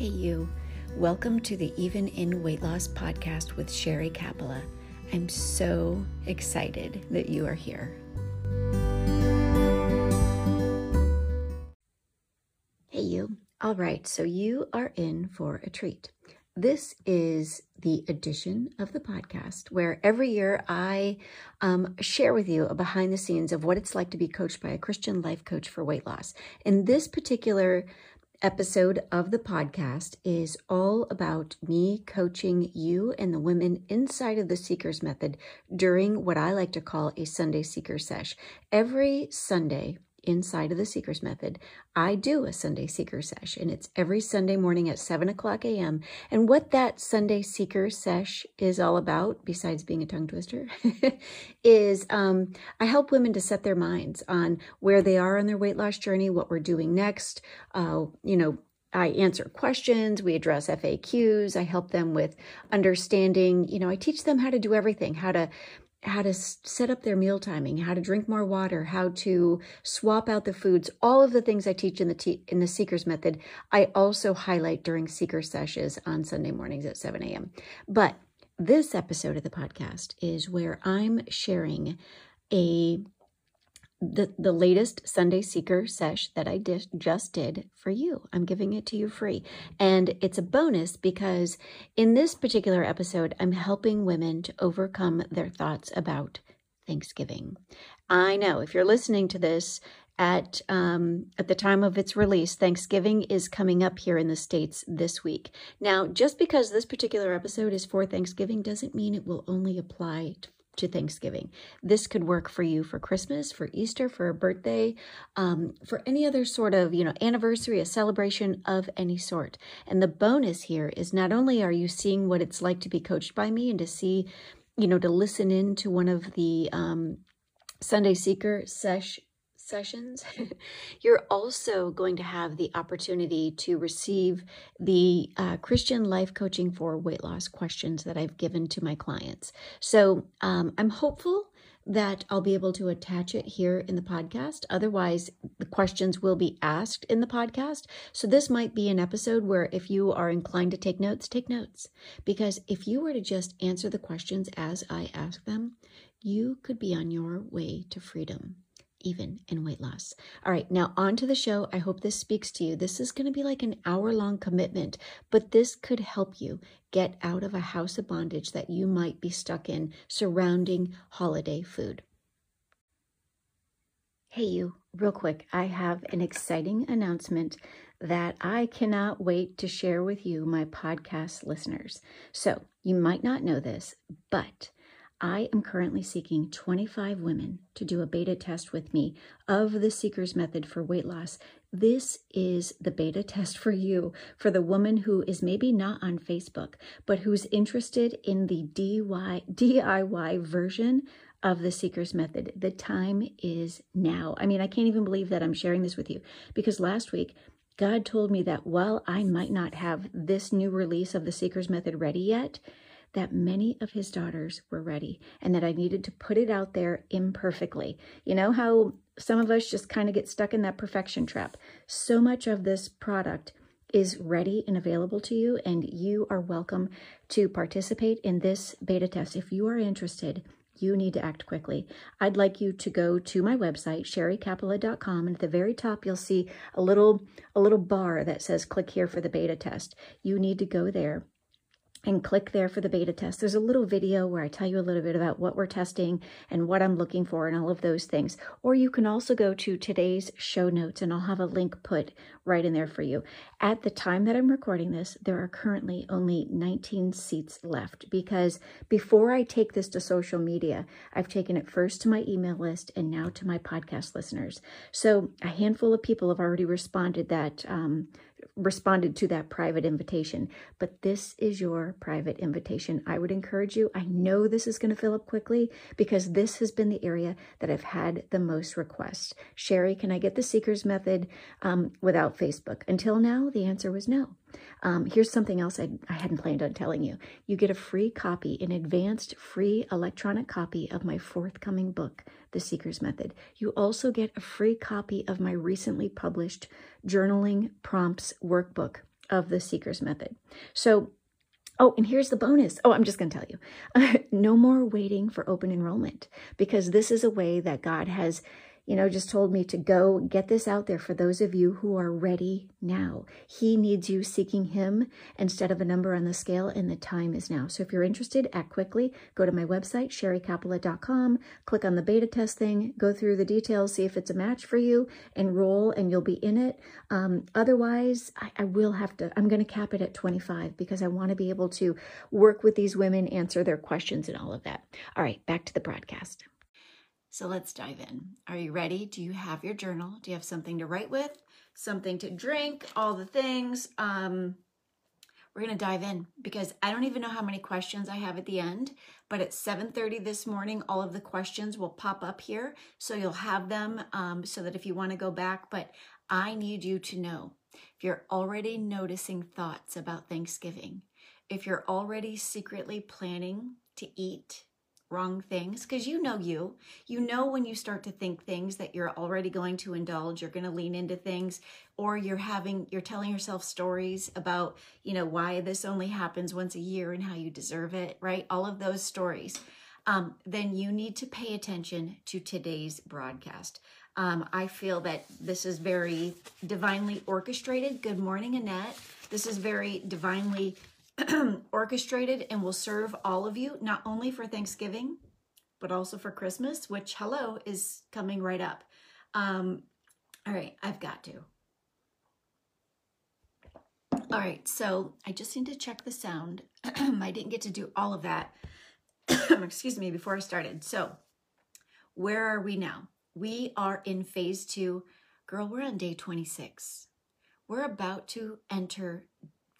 Hey, you. Welcome to the Even in Weight Loss podcast with Sherry Capella. I'm so excited that you are here. Hey, you. All right, so you are in for a treat. This is the edition of the podcast where every year I um, share with you a behind the scenes of what it's like to be coached by a Christian life coach for weight loss. In this particular episode of the podcast is all about me coaching you and the women inside of the Seekers Method during what I like to call a Sunday Seeker Sesh. Every Sunday, inside of the Seekers Method, I do a Sunday Seeker Sesh, and it's every Sunday morning at 7 o'clock a.m. And what that Sunday Seeker Sesh is all about, besides being a tongue twister, is um, I help women to set their minds on where they are on their weight loss journey, what we're doing next, uh, you know, I answer questions, we address FAQs, I help them with understanding, you know, I teach them how to do everything, how to how to set up their meal timing, how to drink more water, how to swap out the foods, all of the things I teach in the te- in the Seekers method, I also highlight during Seeker sessions on Sunday mornings at 7 a.m. But this episode of the podcast is where I'm sharing a the, the latest Sunday Seeker sesh that I did, just did for you. I'm giving it to you free. And it's a bonus because in this particular episode, I'm helping women to overcome their thoughts about Thanksgiving. I know if you're listening to this at um, at the time of its release, Thanksgiving is coming up here in the states this week. Now, just because this particular episode is for Thanksgiving doesn't mean it will only apply to Thanksgiving. This could work for you for Christmas, for Easter, for a birthday, um, for any other sort of, you know, anniversary, a celebration of any sort. And the bonus here is not only are you seeing what it's like to be coached by me and to see, you know, to listen in to one of the um, Sunday Seeker sesh sessions, you're also going to have the opportunity to receive the uh, Christian life coaching for weight loss questions that I've given to my clients. So um, I'm hopeful that I'll be able to attach it here in the podcast. Otherwise, the questions will be asked in the podcast. So, this might be an episode where if you are inclined to take notes, take notes. Because if you were to just answer the questions as I ask them, you could be on your way to freedom even in weight loss. All right, now on to the show. I hope this speaks to you. This is going to be like an hour long commitment, but this could help you get out of a house of bondage that you might be stuck in surrounding holiday food. Hey, you, real quick, I have an exciting announcement that I cannot wait to share with you, my podcast listeners. So, you might not know this, but I am currently seeking 25 women to do a beta test with me of the Seekers Method for weight loss. This is the beta test for you, for the woman who is maybe not on Facebook, but who's interested in the DIY, version of the Seekers Method. The time is now. I mean, I can't even believe that I'm sharing this with you because last week, God told me that while I might not have this new release of the Seekers Method ready yet, that many of his daughters were ready and that I needed to put it out there imperfectly. You know how some of us just kind of get stuck in that perfection trap? So much of this product is ready and available to you, and you are welcome to participate in this beta test. If you are interested, you need to act quickly. I'd like you to go to my website, sherrycapella.com, and at the very top you'll see a little a little bar that says click here for the beta test. You need to go there and click there for the beta test. There's a little video where I tell you a little bit about what we're testing and what I'm looking for and all of those things. Or you can also go to today's show notes and I'll have a link put right in there for you. At the time that I'm recording this, there are currently only 19 seats left because before I take this to social media, I've taken it first to my email list and now to my podcast listeners. So a handful of people have already responded that um, responded to that private invitation, but this is your private invitation. I would encourage you. I know this is going to fill up quickly because this has been the area that I've had the most requests. Sherry, can I get the Seekers method um, without Facebook? Until now, the answer was no. Um, here's something else I, I hadn't planned on telling you. You get a free copy, an advanced free electronic copy of my forthcoming book, The Seeker's Method. You also get a free copy of my recently published journaling prompts workbook of the Seeker's Method. So, oh, and here's the bonus. Oh, I'm just going to tell you no more waiting for open enrollment because this is a way that God has you know, just told me to go get this out there for those of you who are ready now. He needs you seeking him instead of a number on the scale, and the time is now. So if you're interested, act quickly. Go to my website, sherrycapella.com, click on the beta test thing, go through the details, see if it's a match for you, enroll, and you'll be in it. Um, otherwise, I, I will have to, I'm going to cap it at 25 because I want to be able to work with these women, answer their questions, and all of that. All right, back to the broadcast. So let's dive in. Are you ready? Do you have your journal? Do you have something to write with? Something to drink? All the things? Um, we're going to dive in because I don't even know how many questions I have at the end, but at 7.30 this morning, all of the questions will pop up here. So you'll have them um, so that if you want to go back, but I need you to know if you're already noticing thoughts about Thanksgiving, if you're already secretly planning to eat wrong things because you know you. You know when you start to think things that you're already going to indulge you're going to lean into things or you're having you're telling yourself stories about you know why this only happens once a year and how you deserve it right? All of those stories. Um, then you need to pay attention to today's broadcast. Um, i feel that this is very divinely orchestrated. Good morning annette. This is very divinely orchestrated and will serve all of you, not only for Thanksgiving, but also for Christmas, which, hello, is coming right up. Um, all right, I've got to. All right, so I just need to check the sound. I didn't get to do all of that, excuse me, before I started. So where are we now? We are in phase two. Girl, we're on day 26. We're about to enter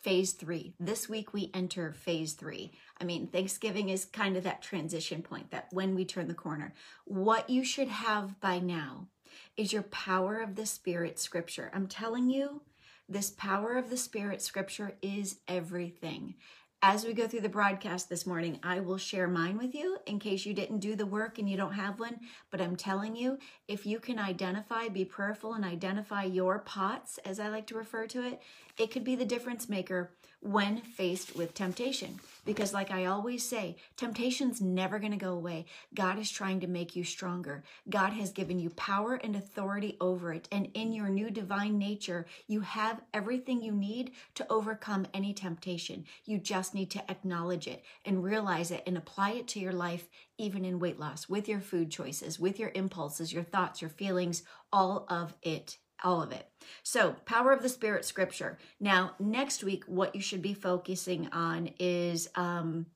phase three. This week we enter phase three. I mean, Thanksgiving is kind of that transition point that when we turn the corner. What you should have by now is your power of the Spirit scripture. I'm telling you, this power of the Spirit scripture is everything. As we go through the broadcast this morning, I will share mine with you in case you didn't do the work and you don't have one. But I'm telling you, if you can identify, be prayerful and identify your pots, as I like to refer to it, it could be the difference maker when faced with temptation. Because, like I always say, temptation's never going to go away. God is trying to make you stronger. God has given you power and authority over it. And in your new divine nature, you have everything you need to overcome any temptation. You just need to acknowledge it and realize it and apply it to your life, even in weight loss, with your food choices, with your impulses, your thoughts, your feelings, all of it all of it. So, power of the spirit scripture. Now, next week, what you should be focusing on is um,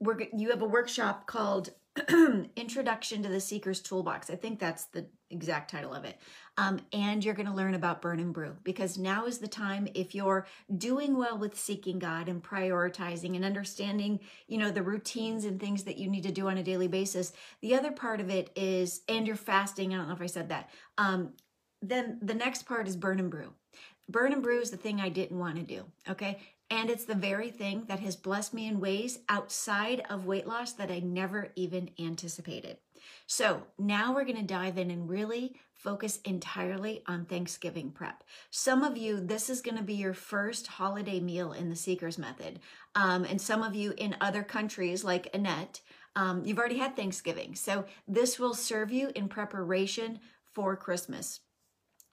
we're you have a workshop called Introduction to the Seeker's Toolbox. I think that's the exact title of it. Um, and you're going to learn about burn and brew because now is the time if you're doing well with seeking God and prioritizing and understanding, you know, the routines and things that you need to do on a daily basis. The other part of it is, and you're fasting. I don't know if I said that. Um, then the next part is burn and brew. Burn and brew is the thing I didn't want to do, okay? And it's the very thing that has blessed me in ways outside of weight loss that I never even anticipated. So now we're going to dive in and really focus entirely on Thanksgiving prep. Some of you, this is going to be your first holiday meal in the Seeker's Method. Um, and some of you in other countries, like Annette, um, you've already had Thanksgiving. So this will serve you in preparation for Christmas.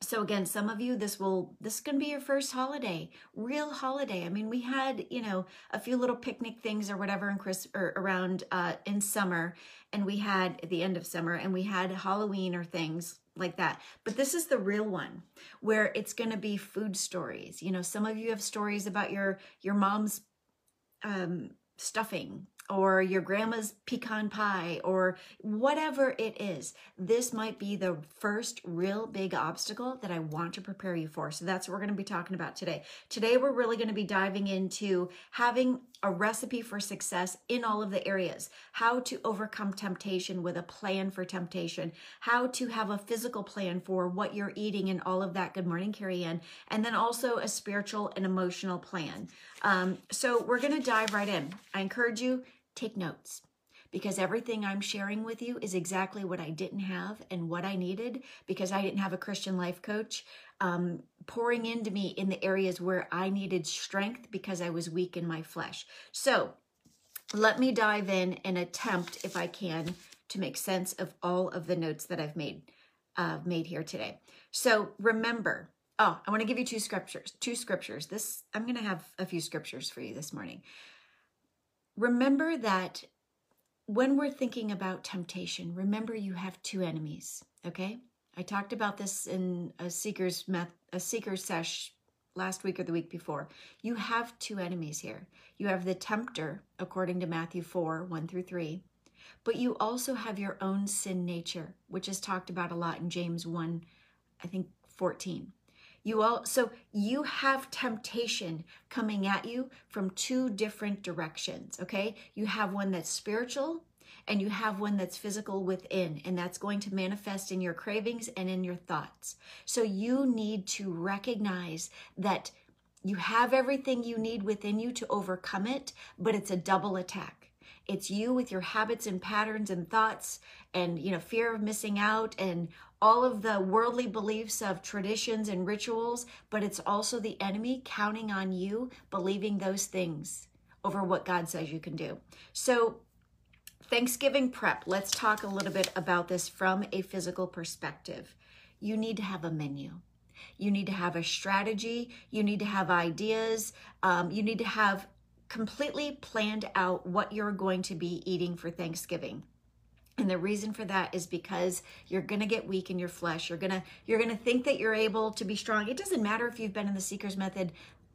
So again, some of you, this will, this to be your first holiday, real holiday. I mean, we had, you know, a few little picnic things or whatever in Chris or around uh, in summer, and we had at the end of summer, and we had Halloween or things like that. But this is the real one where it's going to be food stories. You know, some of you have stories about your your mom's um, stuffing or your grandma's pecan pie or whatever it is. This might be the first real big obstacle that I want to prepare you for. So that's what we're going to be talking about today. Today, we're really going to be diving into having a recipe for success in all of the areas, how to overcome temptation with a plan for temptation, how to have a physical plan for what you're eating and all of that. Good morning, Carrie Ann. And then also a spiritual and emotional plan. Um, so we're going to dive right in. I encourage you, take notes because everything I'm sharing with you is exactly what I didn't have and what I needed because I didn't have a Christian life coach um, pouring into me in the areas where I needed strength because I was weak in my flesh. So let me dive in and attempt, if I can, to make sense of all of the notes that I've made uh, made here today. So remember, oh, I want to give you two scriptures. Two scriptures. This I'm going to have a few scriptures for you this morning. Remember that when we're thinking about temptation, remember you have two enemies. Okay, I talked about this in a seeker's meth, a seeker's sesh last week or the week before. You have two enemies here. You have the tempter, according to Matthew 4 1 through 3, but you also have your own sin nature, which is talked about a lot in James 1, I think 14. You all so you have temptation coming at you from two different directions, okay? You have one that's spiritual and you have one that's physical within, and that's going to manifest in your cravings and in your thoughts. So you need to recognize that you have everything you need within you to overcome it, but it's a double attack. It's you with your habits and patterns and thoughts and you know fear of missing out and all of the worldly beliefs of traditions and rituals, but it's also the enemy counting on you believing those things over what God says you can do. So Thanksgiving prep, let's talk a little bit about this from a physical perspective. You need to have a menu. You need to have a strategy. You need to have ideas. Um, you need to have completely planned out what you're going to be eating for Thanksgiving. And the reason for that is because you're going to get weak in your flesh. You're going to you're going to think that you're able to be strong. It doesn't matter if you've been in the seeker's method,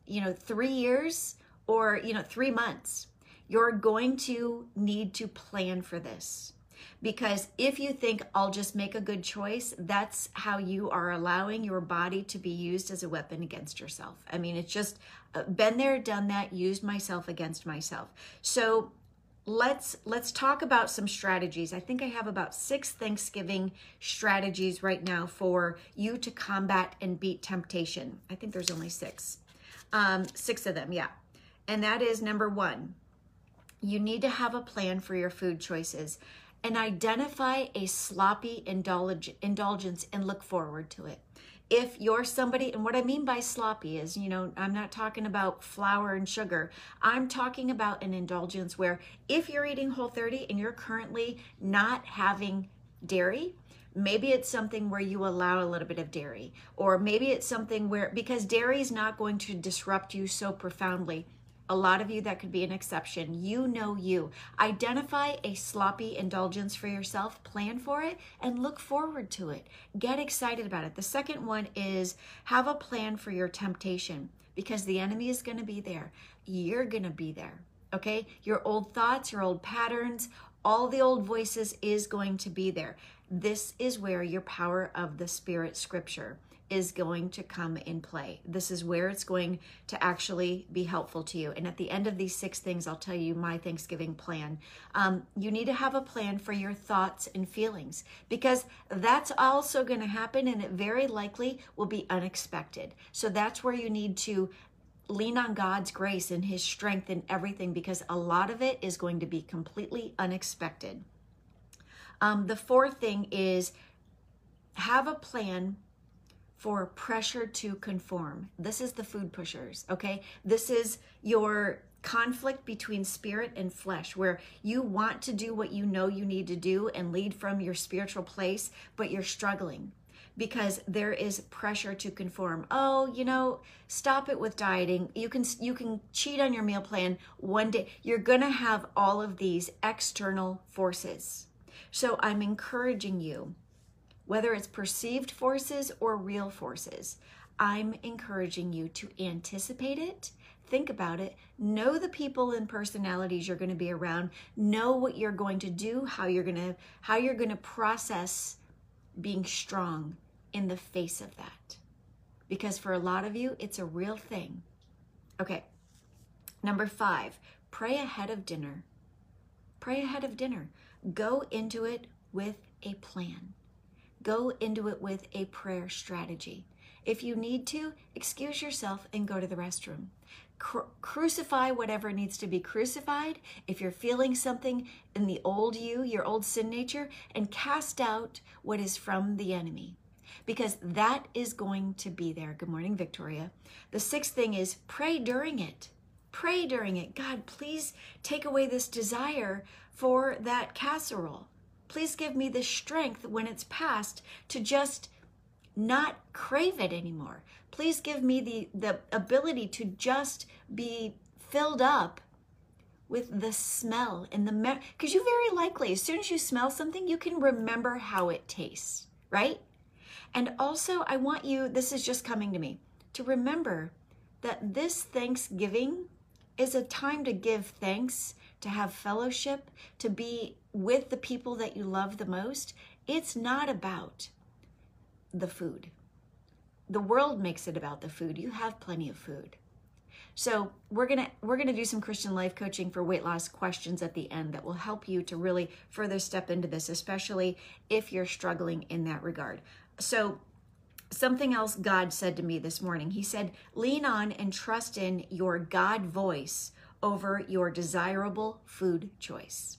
you know, 3 years or, you know, 3 months you're going to need to plan for this. Because if you think I'll just make a good choice, that's how you are allowing your body to be used as a weapon against yourself. I mean, it's just uh, been there, done that, used myself against myself. So let's let's talk about some strategies. I think I have about 6 Thanksgiving strategies right now for you to combat and beat temptation. I think there's only 6. Um 6 of them, yeah. And that is number 1 you need to have a plan for your food choices and identify a sloppy indulge, indulgence and look forward to it. If you're somebody, and what I mean by sloppy is, you know, I'm not talking about flour and sugar. I'm talking about an indulgence where if you're eating whole 30 and you're currently not having dairy, maybe it's something where you allow a little bit of dairy or maybe it's something where because dairy is not going to disrupt you so profoundly a lot of you that could be an exception. You know you. Identify a sloppy indulgence for yourself, plan for it, and look forward to it. Get excited about it. The second one is have a plan for your temptation because the enemy is going to be there. You're going to be there. Okay? Your old thoughts, your old patterns, all the old voices is going to be there. This is where your power of the Spirit scripture is going to come in play. This is where it's going to actually be helpful to you. And at the end of these six things, I'll tell you my Thanksgiving plan. Um, you need to have a plan for your thoughts and feelings because that's also going to happen and it very likely will be unexpected. So that's where you need to lean on God's grace and His strength in everything because a lot of it is going to be completely unexpected. Um, the fourth thing is have a plan for pressure to conform. This is the food pushers, okay? This is your conflict between spirit and flesh where you want to do what you know you need to do and lead from your spiritual place, but you're struggling because there is pressure to conform. Oh, you know, stop it with dieting. You can you can cheat on your meal plan one day. You're going to have all of these external forces. So I'm encouraging you whether it's perceived forces or real forces. I'm encouraging you to anticipate it, think about it, know the people and personalities you're going to be around, know what you're going to do, how you're going to how you're going to process being strong in the face of that. Because for a lot of you, it's a real thing. Okay. Number 5, pray ahead of dinner. Pray ahead of dinner. Go into it with a plan. Go into it with a prayer strategy. If you need to, excuse yourself and go to the restroom. Cru- crucify whatever needs to be crucified. If you're feeling something in the old you, your old sin nature, and cast out what is from the enemy. because that is going to be there. Good morning, Victoria. The sixth thing is pray during it. Pray during it. God, please take away this desire for that casserole. Please give me the strength when it's past to just not crave it anymore. Please give me the, the ability to just be filled up with the smell and the because you very likely as soon as you smell something you can remember how it tastes right and also i want you this is just coming to me to remember that this thanksgiving is a time to give thanks to have fellowship to be with the people that you love the most it's not about the food the world makes it about the food you have plenty of food so we're gonna we're gonna do some Christian life coaching for weight loss questions at the end that will help you to really further step into this, especially if you're struggling in that regard. So something else God said to me this morning. He said, lean on and trust in your God voice over your desirable food choice.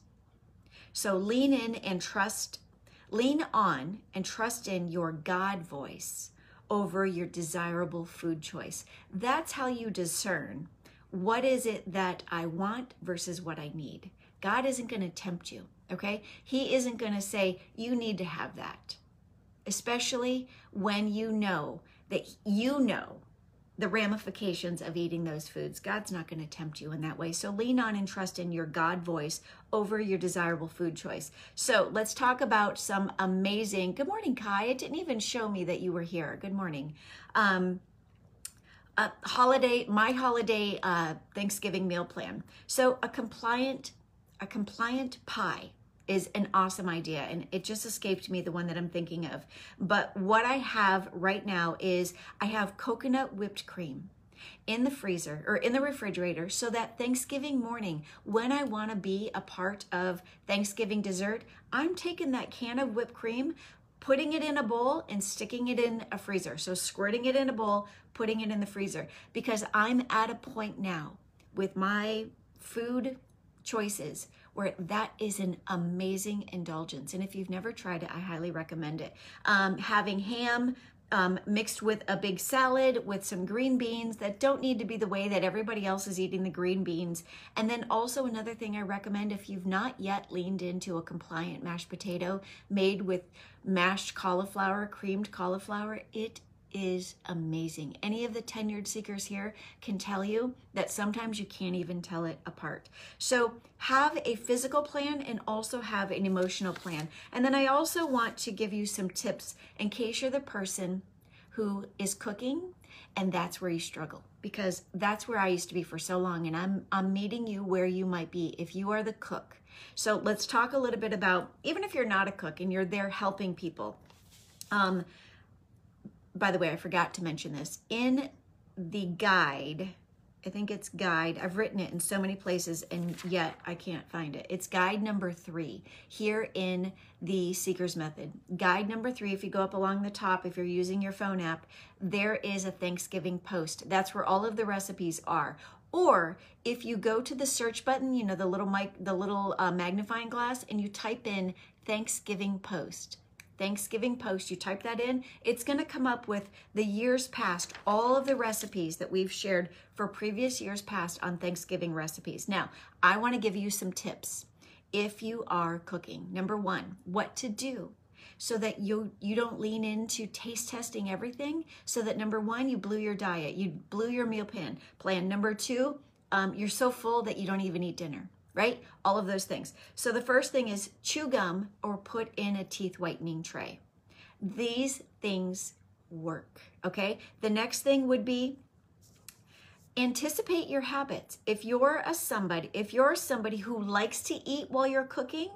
So lean in and trust, lean on and trust in your God voice over your desirable food choice. That's how you discern what is it that I want versus what I need. God isn't going to tempt you, okay? He isn't going to say, you need to have that, especially when you know that you know the ramifications of eating those foods. God's not going to tempt you in that way. So lean on and trust in your God voice over your desirable food choice. So let's talk about some amazing. Good morning, Kai. It didn't even show me that you were here. Good morning. Um, a holiday, my holiday uh, Thanksgiving meal plan. So a compliant, a compliant pie is an awesome idea and it just escaped me the one that I'm thinking of. But what I have right now is I have coconut whipped cream in the freezer or in the refrigerator so that Thanksgiving morning, when I want to be a part of Thanksgiving dessert, I'm taking that can of whipped cream, putting it in a bowl and sticking it in a freezer. So squirting it in a bowl, putting it in the freezer because I'm at a point now with my food choices where that is an amazing indulgence. And if you've never tried it, I highly recommend it. Um, having ham, um, mixed with a big salad with some green beans that don't need to be the way that everybody else is eating the green beans. And then also another thing I recommend if you've not yet leaned into a compliant mashed potato made with mashed cauliflower, creamed cauliflower, it is amazing. Any of the tenured seekers here can tell you that sometimes you can't even tell it apart. So have a physical plan and also have an emotional plan. And then I also want to give you some tips in case you're the person who is cooking and that's where you struggle because that's where I used to be for so long and I'm I'm meeting you where you might be if you are the cook. So let's talk a little bit about even if you're not a cook and you're there helping people. Um, by the way, I forgot to mention this. In the guide, I think it's guide. I've written it in so many places and yet I can't find it. It's guide number three here in the Seeker's Method. Guide number three, if you go up along the top, if you're using your phone app, there is a Thanksgiving post. That's where all of the recipes are. Or if you go to the search button, you know, the little mic, the little uh, magnifying glass, and you type in Thanksgiving post Thanksgiving post, you type that in, it's going to come up with the years past, all of the recipes that we've shared for previous years past on Thanksgiving recipes. Now, I want to give you some tips if you are cooking. Number one, what to do so that you you don't lean into taste testing everything so that number one you blew your diet you blew your meal plan plan number two um, you're so full that you don't even eat dinner right? All of those things. So the first thing is chew gum or put in a teeth whitening tray. These things work, okay? The next thing would be anticipate your habits. If you're a somebody, if you're somebody who likes to eat while you're cooking,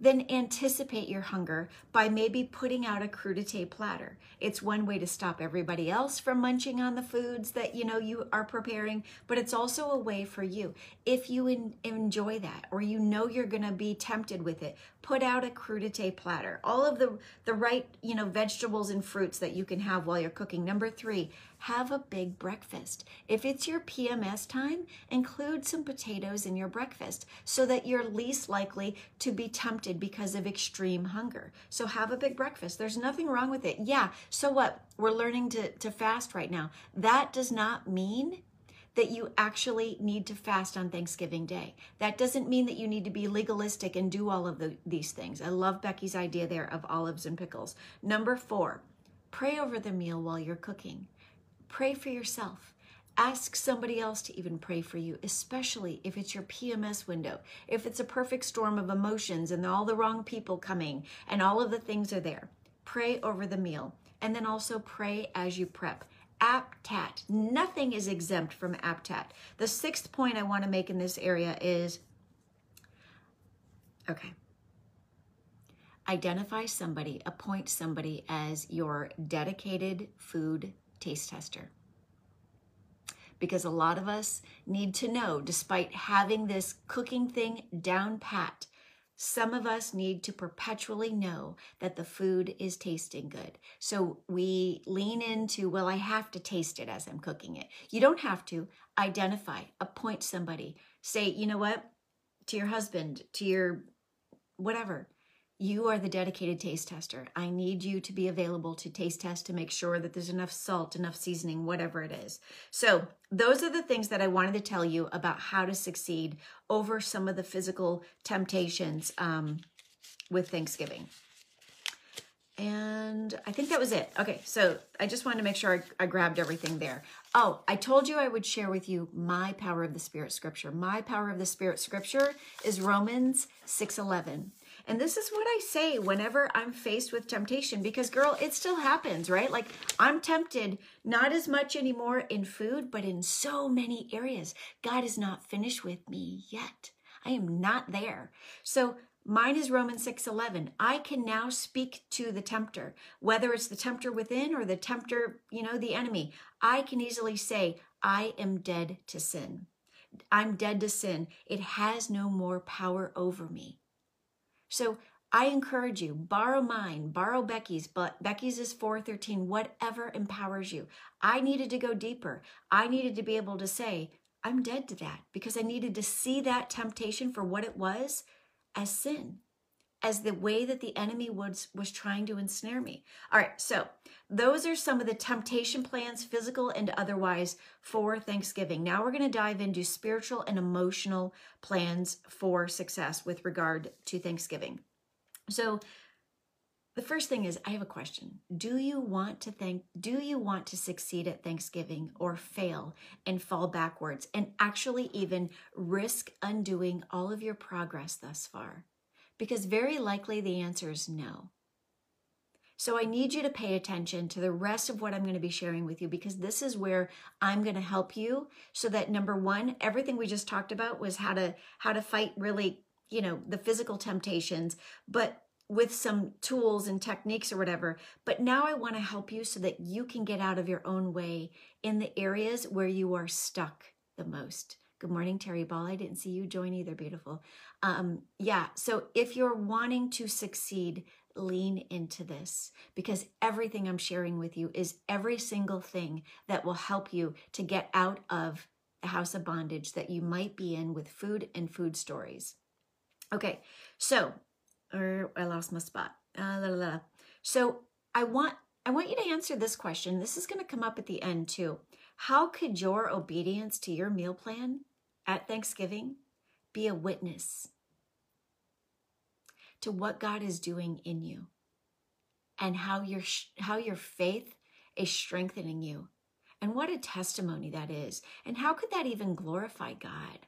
then anticipate your hunger by maybe putting out a crudité platter. It's one way to stop everybody else from munching on the foods that you know you are preparing, but it's also a way for you. If you enjoy that or you know you're going to be tempted with it, put out a crudité platter. All of the, the right, you know, vegetables and fruits that you can have while you're cooking. Number three, have a big breakfast. If it's your PMS time, include some potatoes in your breakfast so that you're least likely to be tempted because of extreme hunger. So have a big breakfast. There's nothing wrong with it. Yeah, so what? We're learning to, to fast right now. That does not mean that you actually need to fast on Thanksgiving Day. That doesn't mean that you need to be legalistic and do all of the, these things. I love Becky's idea there of olives and pickles. Number four, pray over the meal while you're cooking. Pray for yourself. Ask somebody else to even pray for you, especially if it's your PMS window, if it's a perfect storm of emotions and all the wrong people coming and all of the things are there. Pray over the meal. And then also pray as you prep. APTAT. Nothing is exempt from APTAT. The sixth point I want to make in this area is okay. Identify somebody, appoint somebody as your dedicated food taste tester. Because a lot of us need to know, despite having this cooking thing down pat, some of us need to perpetually know that the food is tasting good. So we lean into, well, I have to taste it as I'm cooking it. You don't have to. Identify, appoint somebody. Say, you know what? To your husband, to your whatever. You are the dedicated taste tester. I need you to be available to taste test to make sure that there's enough salt, enough seasoning, whatever it is. So, those are the things that I wanted to tell you about how to succeed over some of the physical temptations um, with Thanksgiving. And I think that was it. Okay, so I just wanted to make sure I, I, grabbed everything there. Oh, I told you I would share with you my power of the Spirit scripture. My power of the Spirit scripture is Romans 6:11. And this is what I say whenever I'm faced with temptation because, girl, it still happens, right? Like I'm tempted not as much anymore in food, but in so many areas. God is not finished with me yet. I am not there. So Mine is Romans 6:11. I can now speak to the tempter, whether it's the tempter within or the tempter, you know, the enemy. I can easily say, I am dead to sin. I'm dead to sin. It has no more power over me. So I encourage you, borrow mine, borrow Becky's, but Becky's is 413, whatever empowers you. I needed to go deeper. I needed to be able to say, I'm dead to that because I needed to see that temptation for what it was as sin, as the way that the enemy was, was trying to ensnare me. All right, so those are some of the temptation plans, physical and otherwise, for Thanksgiving. Now we're going to dive into spiritual and emotional plans for success with regard to Thanksgiving. So, the first thing is I have a question. Do you want to thank do you want to succeed at Thanksgiving or fail and fall backwards and actually even risk undoing all of your progress thus far? Because very likely the answer is no. So I need you to pay attention to the rest of what I'm going to be sharing with you because this is where I'm going to help you so that number 1, everything we just talked about was how to how to fight really, you know, the physical temptations, but with some tools and techniques or whatever. But now I want to help you so that you can get out of your own way in the areas where you are stuck the most. Good morning, Terry Ball. I didn't see you join either. Beautiful. Um, yeah. So if you're wanting to succeed, lean into this because everything I'm sharing with you is every single thing that will help you to get out of the house of bondage that you might be in with food and food stories. Okay, so or I lost my spot. Uh, la, la, la. So I want I want you to answer this question. This is going to come up at the end too. How could your obedience to your meal plan at Thanksgiving be a witness to what God is doing in you and how your how your faith is strengthening you. And what a testimony that is. And how could that even glorify God?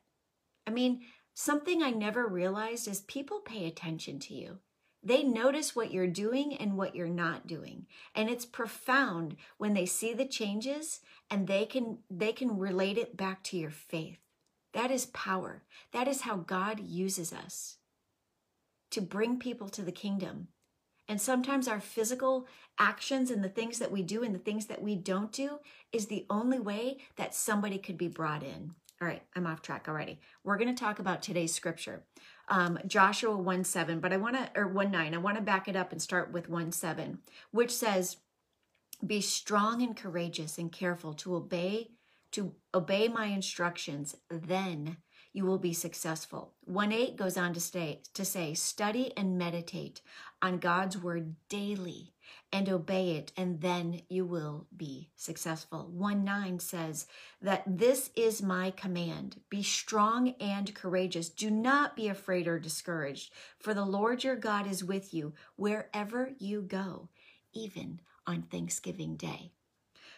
I mean, something I never realized is people pay attention to you. They notice what you're doing and what you're not doing. And it's profound when they see the changes and they can they can relate it back to your faith. That is power. That is how God uses us to bring people to the kingdom. And sometimes our physical actions and the things that we do and the things that we don't do is the only way that somebody could be brought in. All right, I'm off track already. We're going to talk about today's scripture. um, Joshua 1 7, but I want to, or 1 9, I want to back it up and start with 1 7, which says, Be strong and courageous and careful to obey, to obey my instructions, then you will be successful. 1 8 goes on to, stay, to say, Study and meditate on God's word daily and obey it, and then you will be successful. 1 9 says that this is my command be strong and courageous. Do not be afraid or discouraged, for the Lord your God is with you wherever you go, even on Thanksgiving Day.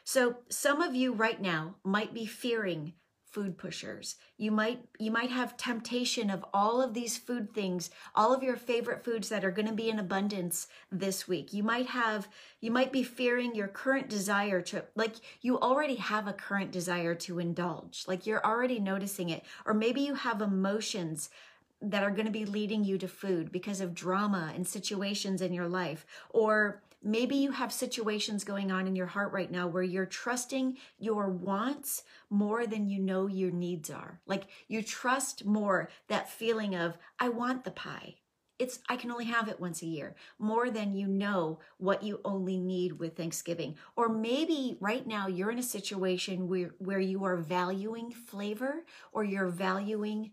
So, some of you right now might be fearing food pushers. You might you might have temptation of all of these food things, all of your favorite foods that are going to be in abundance this week. You might have you might be fearing your current desire to like you already have a current desire to indulge. Like you're already noticing it or maybe you have emotions that are going to be leading you to food because of drama and situations in your life or Maybe you have situations going on in your heart right now where you're trusting your wants more than you know your needs are. Like you trust more that feeling of, I want the pie. It's, I can only have it once a year, more than you know what you only need with Thanksgiving. Or maybe right now you're in a situation where, where you are valuing flavor or you're valuing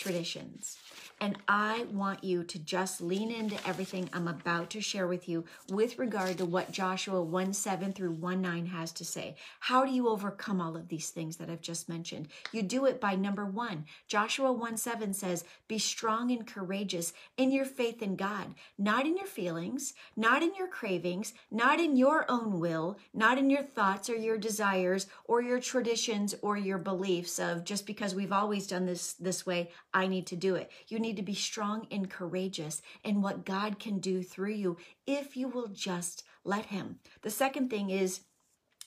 traditions. And I want you to just lean into everything I'm about to share with you with regard to what Joshua 1 7 through 1 9 has to say. How do you overcome all of these things that I've just mentioned? You do it by number one. Joshua 1 7 says, Be strong and courageous in your faith in God, not in your feelings, not in your cravings, not in your own will, not in your thoughts or your desires or your traditions or your beliefs of just because we've always done this this way, I need to do it. You need to be strong and courageous in what God can do through you if you will just let Him. The second thing is,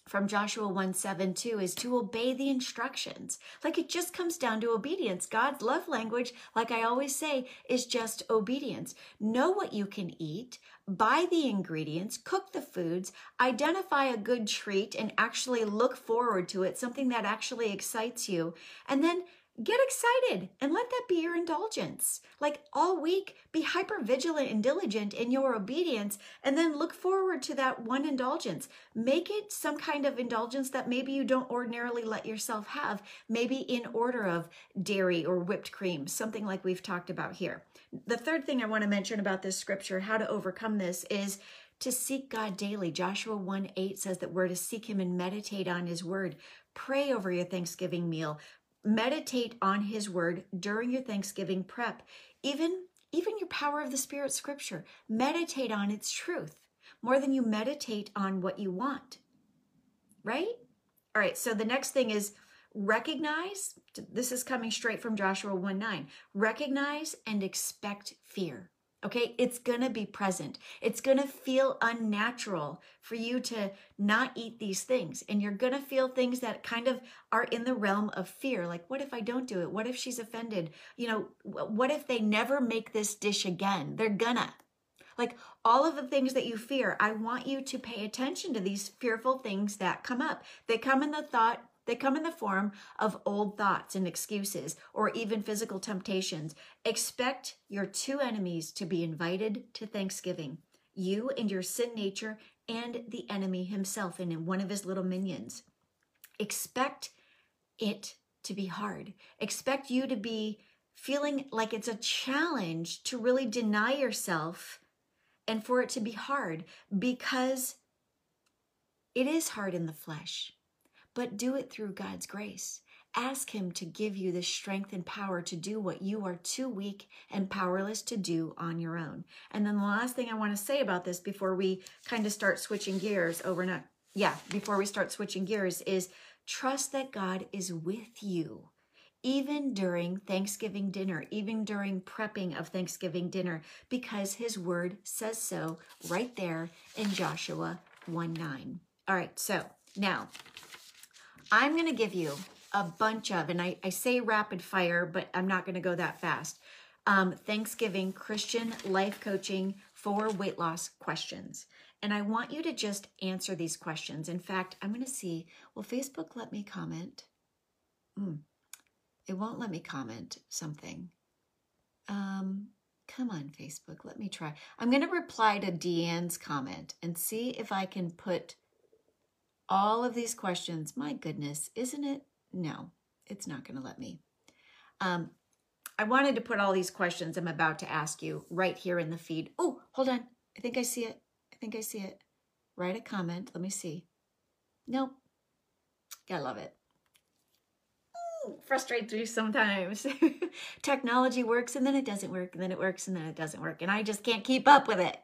from Joshua 1 7 2 is to obey the instructions. Like it just comes down to obedience. God's love language, like I always say, is just obedience. Know what you can eat, buy the ingredients, cook the foods, identify a good treat, and actually look forward to it, something that actually excites you. And then get excited and let that be your indulgence. Like all week, be hyper vigilant and diligent in your obedience, and then look forward to that one indulgence. Make it some kind of indulgence that maybe you don't ordinarily let yourself have, maybe in order of dairy or whipped cream, something like we've talked about here. The third thing I want to mention about this scripture, how to overcome this, is to seek God daily. Joshua 1 8 says that we're to seek Him and meditate on His word. Pray over your Thanksgiving meal meditate on his word during your Thanksgiving prep. Even even your power of the spirit scripture, meditate on its truth more than you meditate on what you want. Right? All right, so the next thing is recognize this is coming straight from Joshua 1 9. Recognize and expect fear. Okay, it's gonna be present. It's gonna feel unnatural for you to not eat these things. And you're gonna feel things that kind of are in the realm of fear. Like, what if I don't do it? What if she's offended? You know, what if they never make this dish again? They're gonna. Like all of the things that you fear, I want you to pay attention to these fearful things that come up. They come in the thought they come in the form of old thoughts and excuses or even physical temptations. Expect your two enemies to be invited to Thanksgiving you and your sin nature, and the enemy himself and one of his little minions. Expect it to be hard. Expect you to be feeling like it's a challenge to really deny yourself and for it to be hard because it is hard in the flesh but do it through God's grace. Ask Him to give you the strength and power to do what you are too weak and powerless to do on your own. And then the last thing I want to say about this before we kind of start switching gears over not yeah, before we start switching gears is trust that God is with you even during Thanksgiving dinner, even during prepping of Thanksgiving dinner, because his word says so right there in Joshua 1 9. All right, so now I'm going to give you a bunch of, and I, I say rapid fire, but I'm not going to go that fast. Um, Thanksgiving Christian life coaching for weight loss questions. And I want you to just answer these questions. In fact, I'm going to see, will Facebook let me comment? Mm, it won't let me comment something. Um, come on, Facebook. Let me try. I'm going to reply to Deanne's comment and see if I can put all of these questions. My goodness, isn't it? No, it's not going to let me. Um, I wanted to put all these questions I'm about to ask you right here in the feed. Oh, hold on. I think I see it. I think I see it. Write a comment. Let me see. Nope. Gotta love it. frustrates me sometimes. Technology works and then it doesn't work, and then it works and then it doesn't work. And I just can't keep up with it.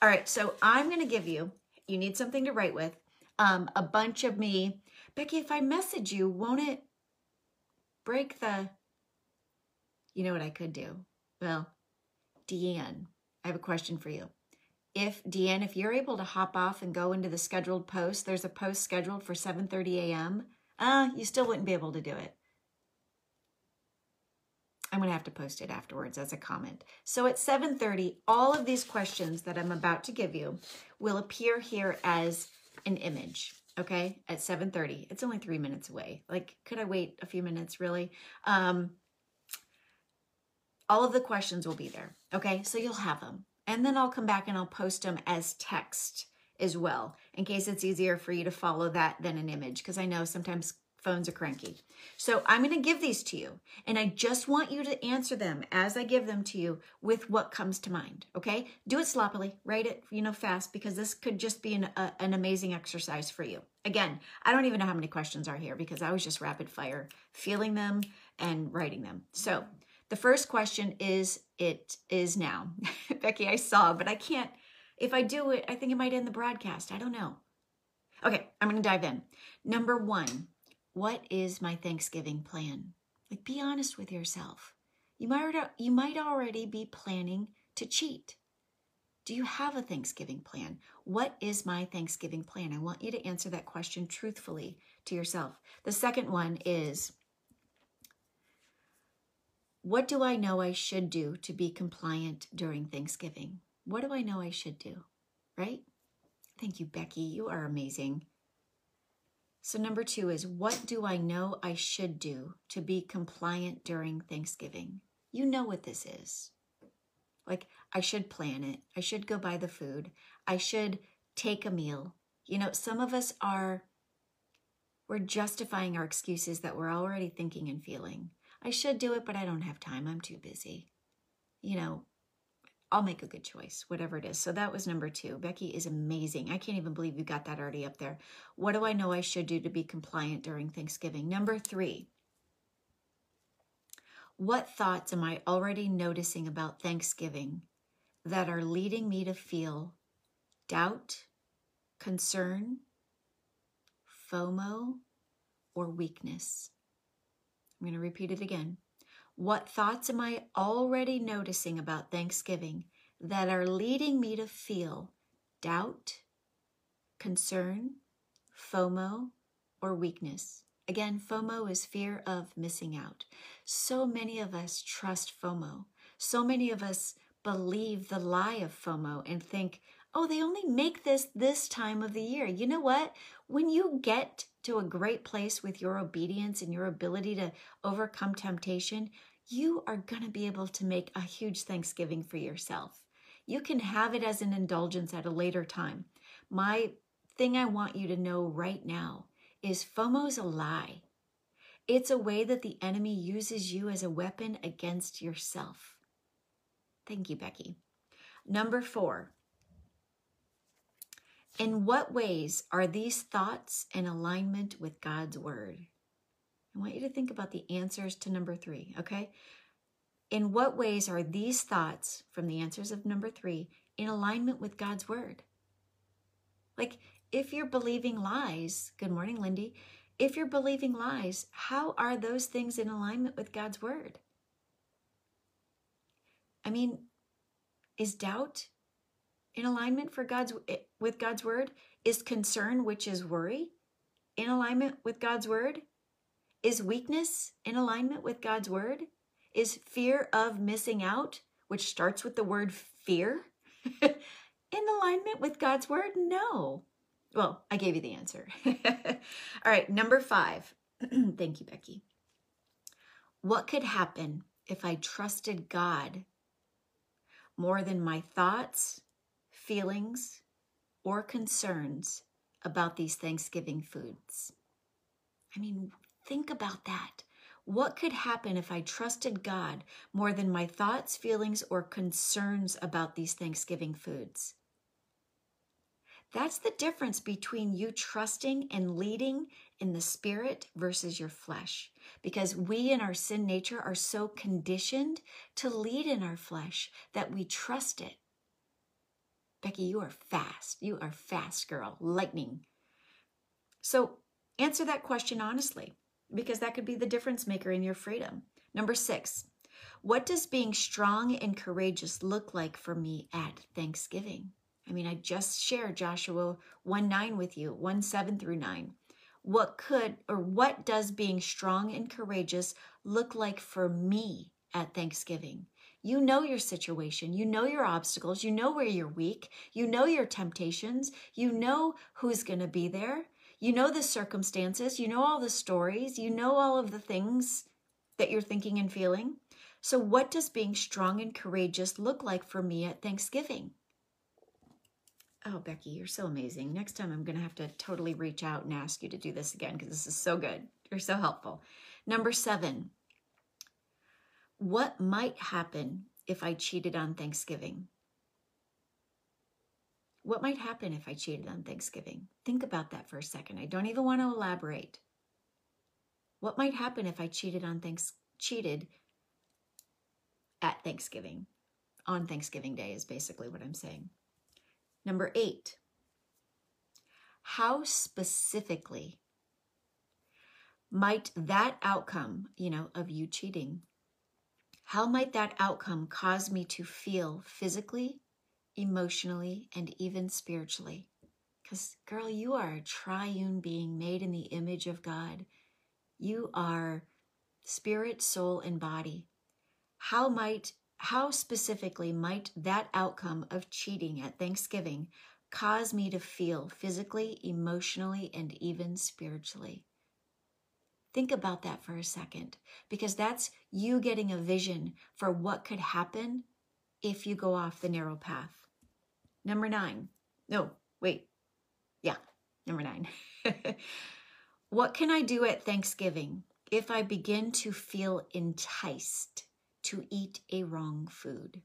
All right, so I'm gonna give you, you need something to write with, um, a bunch of me. Becky, if I message you, won't it break the you know what I could do? Well, Deanne, I have a question for you. If Deanne, if you're able to hop off and go into the scheduled post, there's a post scheduled for 7:30 a.m. Uh, you still wouldn't be able to do it. I'm going to have to post it afterwards as a comment. So at 7:30, all of these questions that I'm about to give you will appear here as an image, okay? At 7:30. It's only 3 minutes away. Like could I wait a few minutes really? Um all of the questions will be there. Okay, so you'll have them. And then I'll come back and I'll post them as text as well, in case it's easier for you to follow that than an image, because I know sometimes phones are cranky. So I'm going to give these to you, and I just want you to answer them as I give them to you with what comes to mind. Okay, do it sloppily, write it, you know, fast, because this could just be an, a, an amazing exercise for you. Again, I don't even know how many questions are here because I was just rapid fire, feeling them and writing them. So the first question is it is now. Becky, I saw, but I can't. If I do it, I think it might end the broadcast. I don't know. Okay, I'm going to dive in. Number one, what is my Thanksgiving plan? Like, be honest with yourself. You might, you might already be planning to cheat. Do you have a Thanksgiving plan? What is my Thanksgiving plan? I want you to answer that question truthfully to yourself. The second one is what do I know I should do to be compliant during Thanksgiving? What do I know I should do? Right? Thank you, Becky. You are amazing. So, number two is what do I know I should do to be compliant during Thanksgiving? You know what this is. Like, I should plan it. I should go buy the food. I should take a meal. You know, some of us are, we're justifying our excuses that we're already thinking and feeling. I should do it, but I don't have time. I'm too busy. You know, I'll make a good choice, whatever it is. So that was number two. Becky is amazing. I can't even believe you got that already up there. What do I know I should do to be compliant during Thanksgiving? Number three, what thoughts am I already noticing about Thanksgiving that are leading me to feel doubt, concern, FOMO, or weakness? I'm going to repeat it again. What thoughts am I already noticing about Thanksgiving that are leading me to feel doubt, concern, FOMO, or weakness? Again, FOMO is fear of missing out. So many of us trust FOMO. So many of us believe the lie of FOMO and think, oh, they only make this this time of the year. You know what? When you get to a great place with your obedience and your ability to overcome temptation, you are going to be able to make a huge Thanksgiving for yourself. You can have it as an indulgence at a later time. My thing I want you to know right now is FOMO's a lie. It's a way that the enemy uses you as a weapon against yourself. Thank you, Becky. Number four, in what ways are these thoughts in alignment with God's word? I want you to think about the answers to number three, okay? In what ways are these thoughts from the answers of number three in alignment with God's word? Like, if you're believing lies, good morning, Lindy. If you're believing lies, how are those things in alignment with God's word? I mean, is doubt in alignment for God's eh, with God's word? Is concern, which is worry, in alignment with God's word? Is weakness in alignment with God's word? Is fear of missing out, which starts with the word fear, in alignment with God's word? No. Well, I gave you the answer. All right, number five. Thank you, Becky. What could happen if I trusted God more than my thoughts, feelings, or concerns about these Thanksgiving foods? I mean, think about that. What could happen if I trusted God more than my thoughts, feelings, or concerns about these Thanksgiving foods? That's the difference between you trusting and leading in the spirit versus your flesh. Because we in our sin nature are so conditioned to lead in our flesh that we trust it. Becky, you are fast. You are fast, girl. Lightning. So answer that question honestly, because that could be the difference maker in your freedom. Number six, what does being strong and courageous look like for me at Thanksgiving? I mean, I just shared Joshua 1 9 with you, 1 7 through 9. What could or what does being strong and courageous look like for me at Thanksgiving? You know your situation. You know your obstacles. You know where you're weak. You know your temptations. You know who's going to be there. You know the circumstances. You know all the stories. You know all of the things that you're thinking and feeling. So, what does being strong and courageous look like for me at Thanksgiving? Oh, Becky, you're so amazing. Next time I'm going to have to totally reach out and ask you to do this again because this is so good. You're so helpful. Number seven, what might happen if I cheated on Thanksgiving? What might happen if I cheated on Thanksgiving? Think about that for a second. I don't even want to elaborate. What might happen if I cheated on thanks cheated at Thanksgiving? On Thanksgiving Day is basically what I'm saying. Number eight, how specifically might that outcome, you know, of you cheating, how might that outcome cause me to feel physically, emotionally, and even spiritually? Because, girl, you are a triune being made in the image of God. You are spirit, soul, and body. How might how specifically might that outcome of cheating at Thanksgiving cause me to feel physically, emotionally, and even spiritually? Think about that for a second, because that's you getting a vision for what could happen if you go off the narrow path. Number nine. No, wait. Yeah, number nine. what can I do at Thanksgiving if I begin to feel enticed? to eat a wrong food?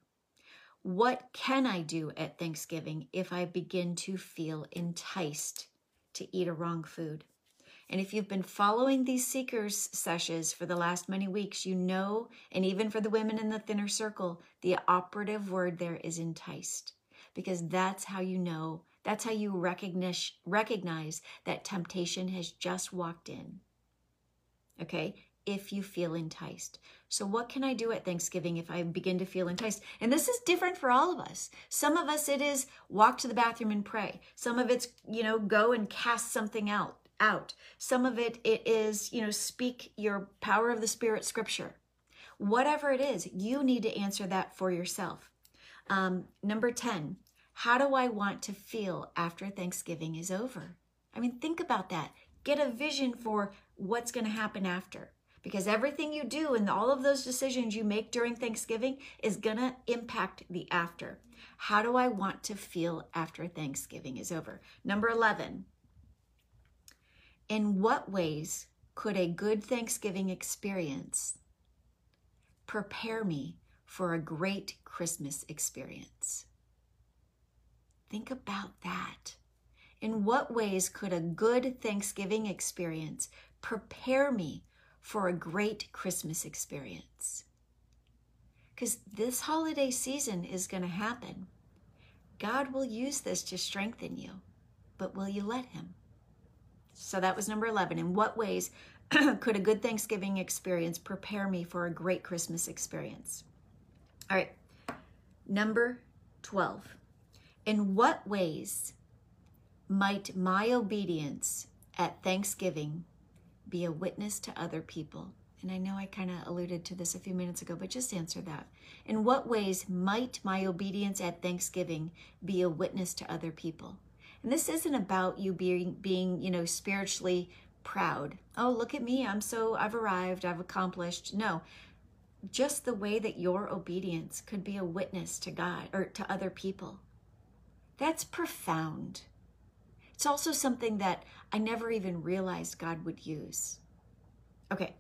What can I do at Thanksgiving if I begin to feel enticed to eat a wrong food? And if you've been following these seekers sessions for the last many weeks, you know, and even for the women in the thinner circle, the operative word there is enticed. Because that's how you know, that's how you recognize, recognize that temptation has just walked in. Okay? if you feel enticed. So, what can I do at Thanksgiving if I begin to feel enticed? And this is different for all of us. Some of us, it is walk to the bathroom and pray. Some of it's, you know, go and cast something out. Out. Some of it, it is, you know, speak your power of the Spirit scripture. Whatever it is, you need to answer that for yourself. Um, number 10, how do I want to feel after Thanksgiving is over? I mean, think about that. Get a vision for what's going to happen after because everything you do and all of those decisions you make during Thanksgiving is going to impact the after. How do I want to feel after Thanksgiving is over? Number 11. In what ways could a good Thanksgiving experience prepare me for a great Christmas experience? Think about that. In what ways could a good Thanksgiving experience prepare me for a great Christmas experience. Because this holiday season is going to happen. God will use this to strengthen you, but will you let Him? So that was number 11. In what ways could a good Thanksgiving experience prepare me for a great Christmas experience? All right, number 12. In what ways might my obedience at Thanksgiving be a witness to other people? And I know I kind of alluded to this a few minutes ago, but just answer that. In what ways might my obedience at Thanksgiving be a witness to other people? And this isn't about you being being, you know, spiritually proud. Oh, look at me. I'm so I've arrived, I've accomplished. No. just the way that your obedience could be a witness to God or to other people. That's profound. It's also something that I never even realized God would use. Okay,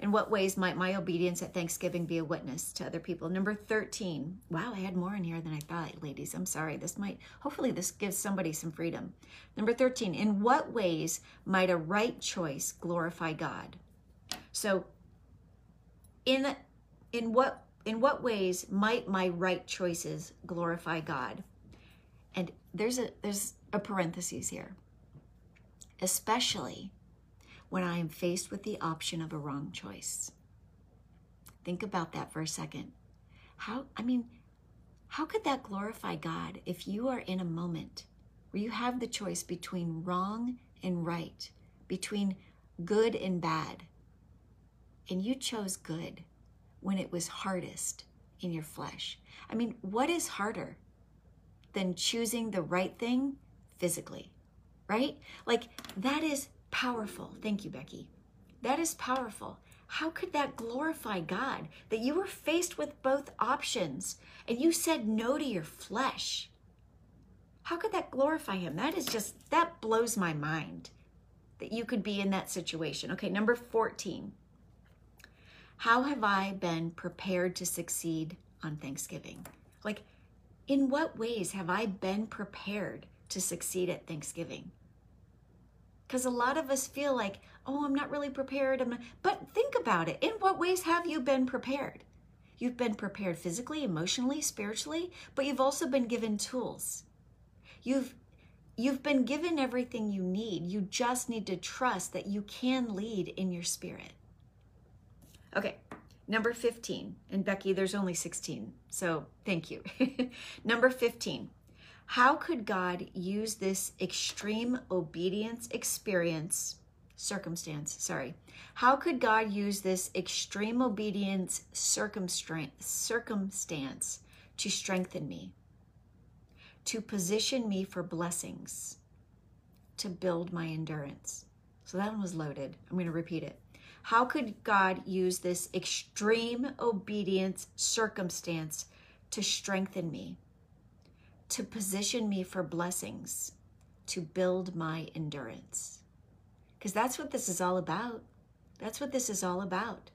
in what ways might my obedience at Thanksgiving be a witness to other people? Number 13. Wow, I had more in here than I thought, ladies. I'm sorry. This might, hopefully, this gives somebody some freedom. Number 13. In what ways might a right choice glorify God? So, in in what in what ways might my right choices glorify God? And there's a there's a parenthesis here. Especially when I am faced with the option of a wrong choice. Think about that for a second. How, I mean, how could that glorify God if you are in a moment where you have the choice between wrong and right, between good and bad, and you chose good when it was hardest in your flesh? I mean, what is harder than choosing the right thing physically, right? Like, that is Powerful. Thank you, Becky. That is powerful. How could that glorify God that you were faced with both options and you said no to your flesh? How could that glorify Him? That is just, that blows my mind that you could be in that situation. Okay, number 14. How have I been prepared to succeed on Thanksgiving? Like, in what ways have I been prepared to succeed at Thanksgiving? Because a lot of us feel like, oh, I'm not really prepared. I'm not... But think about it. In what ways have you been prepared? You've been prepared physically, emotionally, spiritually, but you've also been given tools. You've you've been given everything you need. You just need to trust that you can lead in your spirit. Okay, number 15. And Becky, there's only 16. So thank you. number 15. How could God use this extreme obedience experience, circumstance, sorry. How could God use this extreme obedience circumstance to strengthen me, to position me for blessings, to build my endurance? So that one was loaded. I'm going to repeat it. How could God use this extreme obedience circumstance to strengthen me? To position me for blessings, to build my endurance. Because that's what this is all about. That's what this is all about.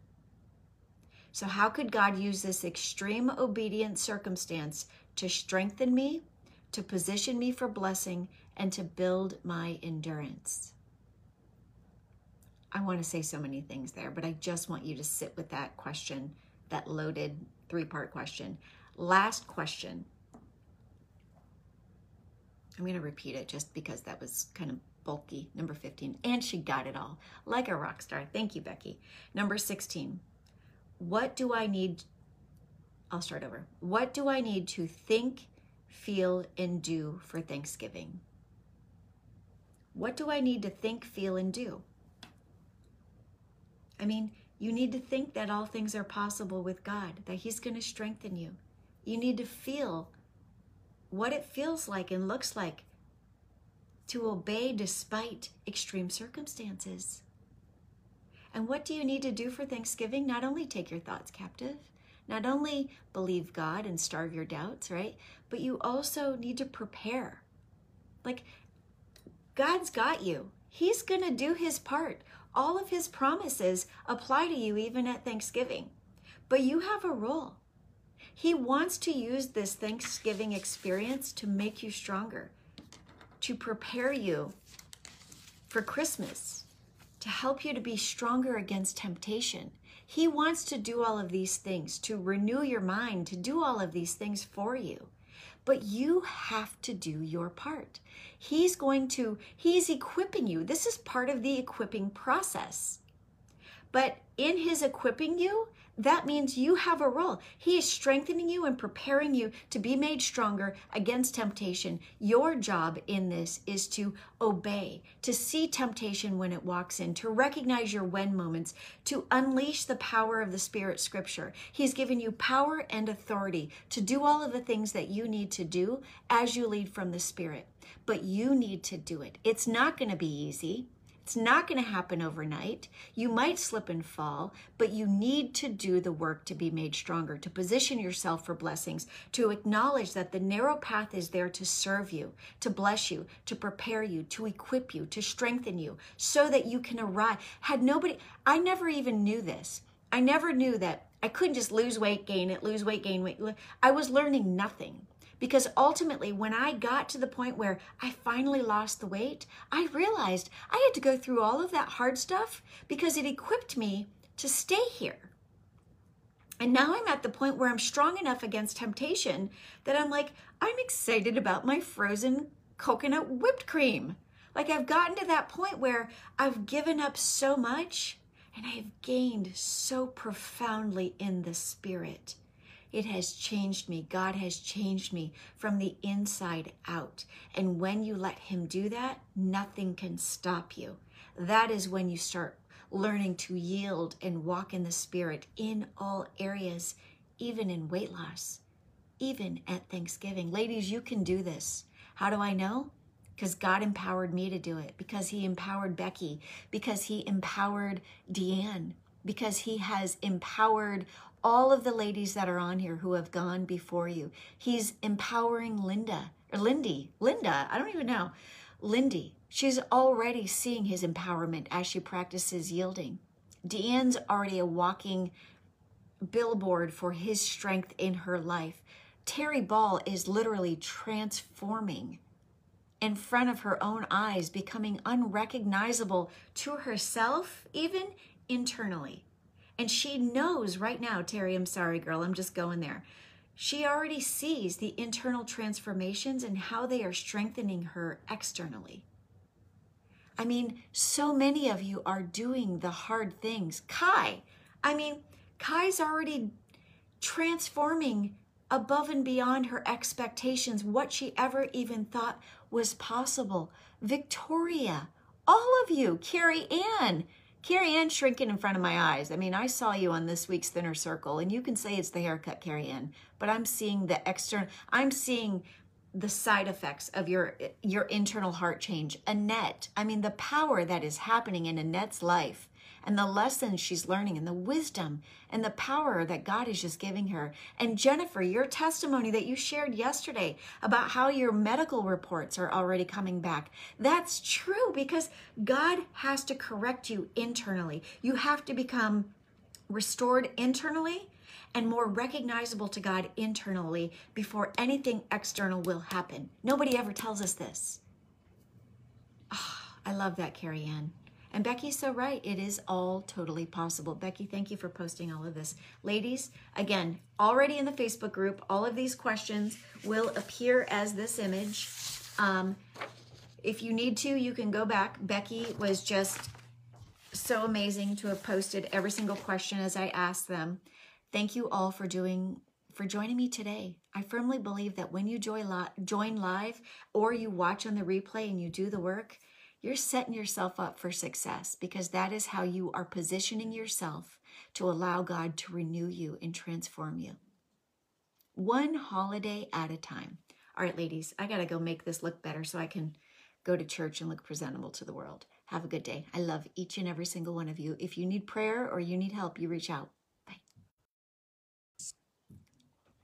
So, how could God use this extreme obedient circumstance to strengthen me, to position me for blessing, and to build my endurance? I want to say so many things there, but I just want you to sit with that question, that loaded three part question. Last question I'm going to repeat it just because that was kind of bulky. Number 15. And she got it all like a rock star. Thank you, Becky. Number 16. What do I need? I'll start over. What do I need to think, feel, and do for Thanksgiving? What do I need to think, feel, and do? I mean, you need to think that all things are possible with God, that He's going to strengthen you. You need to feel what it feels like and looks like to obey despite extreme circumstances. And what do you need to do for Thanksgiving? Not only take your thoughts captive, not only believe God and starve your doubts, right? But you also need to prepare. Like, God's got you. He's going to do his part. All of his promises apply to you even at Thanksgiving. But you have a role. He wants to use this Thanksgiving experience to make you stronger, to prepare you for Christmas, to help you to be stronger against temptation. He wants to do all of these things, to renew your mind, to do all of these things for you. But you have to do your part. He's going to, he's equipping you. This is part of the equipping process. But in his equipping you, that means you have a role. He is strengthening you and preparing you to be made stronger against temptation. Your job in this is to obey, to see temptation when it walks in, to recognize your when moments, to unleash the power of the Spirit Scripture. He's given you power and authority to do all of the things that you need to do as you lead from the Spirit. But you need to do it. It's not going to be easy. It's not going to happen overnight. You might slip and fall, but you need to do the work to be made stronger, to position yourself for blessings, to acknowledge that the narrow path is there to serve you, to bless you, to prepare you, to equip you, to strengthen you, so that you can arrive. Had nobody, I never even knew this. I never knew that I couldn't just lose weight, gain it, lose weight, gain weight. I was learning nothing. Because ultimately, when I got to the point where I finally lost the weight, I realized I had to go through all of that hard stuff because it equipped me to stay here. And now I'm at the point where I'm strong enough against temptation that I'm like, I'm excited about my frozen coconut whipped cream. Like I've gotten to that point where I've given up so much and I've gained so profoundly in the spirit it has changed me. God has changed me from the inside out. And when you let Him do that, nothing can stop you. That is when you start learning to yield and walk in the Spirit in all areas, even in weight loss, even at Thanksgiving. Ladies, you can do this. How do I know? Because God empowered me to do it, because He empowered Becky, because He empowered Deanne, because He has empowered all of the ladies that are on here who have gone before you. He's empowering Linda, or Lindy, Linda, I don't even know. Lindy, she's already seeing his empowerment as she practices yielding. Deanne's already a walking billboard for his strength in her life. Terry Ball is literally transforming in front of her own eyes, becoming unrecognizable to herself, even internally. And she knows right now, Terry, I'm sorry, girl, I'm just going there. She already sees the internal transformations and how they are strengthening her externally. I mean, so many of you are doing the hard things. Kai, I mean, Kai's already transforming above and beyond her expectations, what she ever even thought was possible. Victoria, all of you, Carrie Ann, Carrie Ann shrinking in front of my eyes. I mean, I saw you on this week's Thinner Circle, and you can say it's the haircut, Carrie Ann, but I'm seeing the external, I'm seeing the side effects of your your internal heart change. Annette, I mean, the power that is happening in Annette's life and the lessons she's learning and the wisdom and the power that God is just giving her. And Jennifer, your testimony that you shared yesterday about how your medical reports are already coming back. That's true because God has to correct you internally. You have to become restored internally and more recognizable to God internally before anything external will happen. Nobody ever tells us this. Oh, I love that, Carrie Ann. And Becky's so right. It is all totally possible. Becky, thank you for posting all of this. Ladies, again, already in the Facebook group, all of these questions will appear as this image. Um, if you need to, you can go back. Becky was just so amazing to have posted every single question as I asked them. Thank you all for doing for joining me today. I firmly believe that when you join, join live or you watch on the replay and you do the work, you're setting yourself up for success because that is how you are positioning yourself to allow God to renew you and transform you. One holiday at a time. All right, ladies, I got to go make this look better so I can go to church and look presentable to the world. Have a good day. I love each and every single one of you. If you need prayer or you need help, you reach out.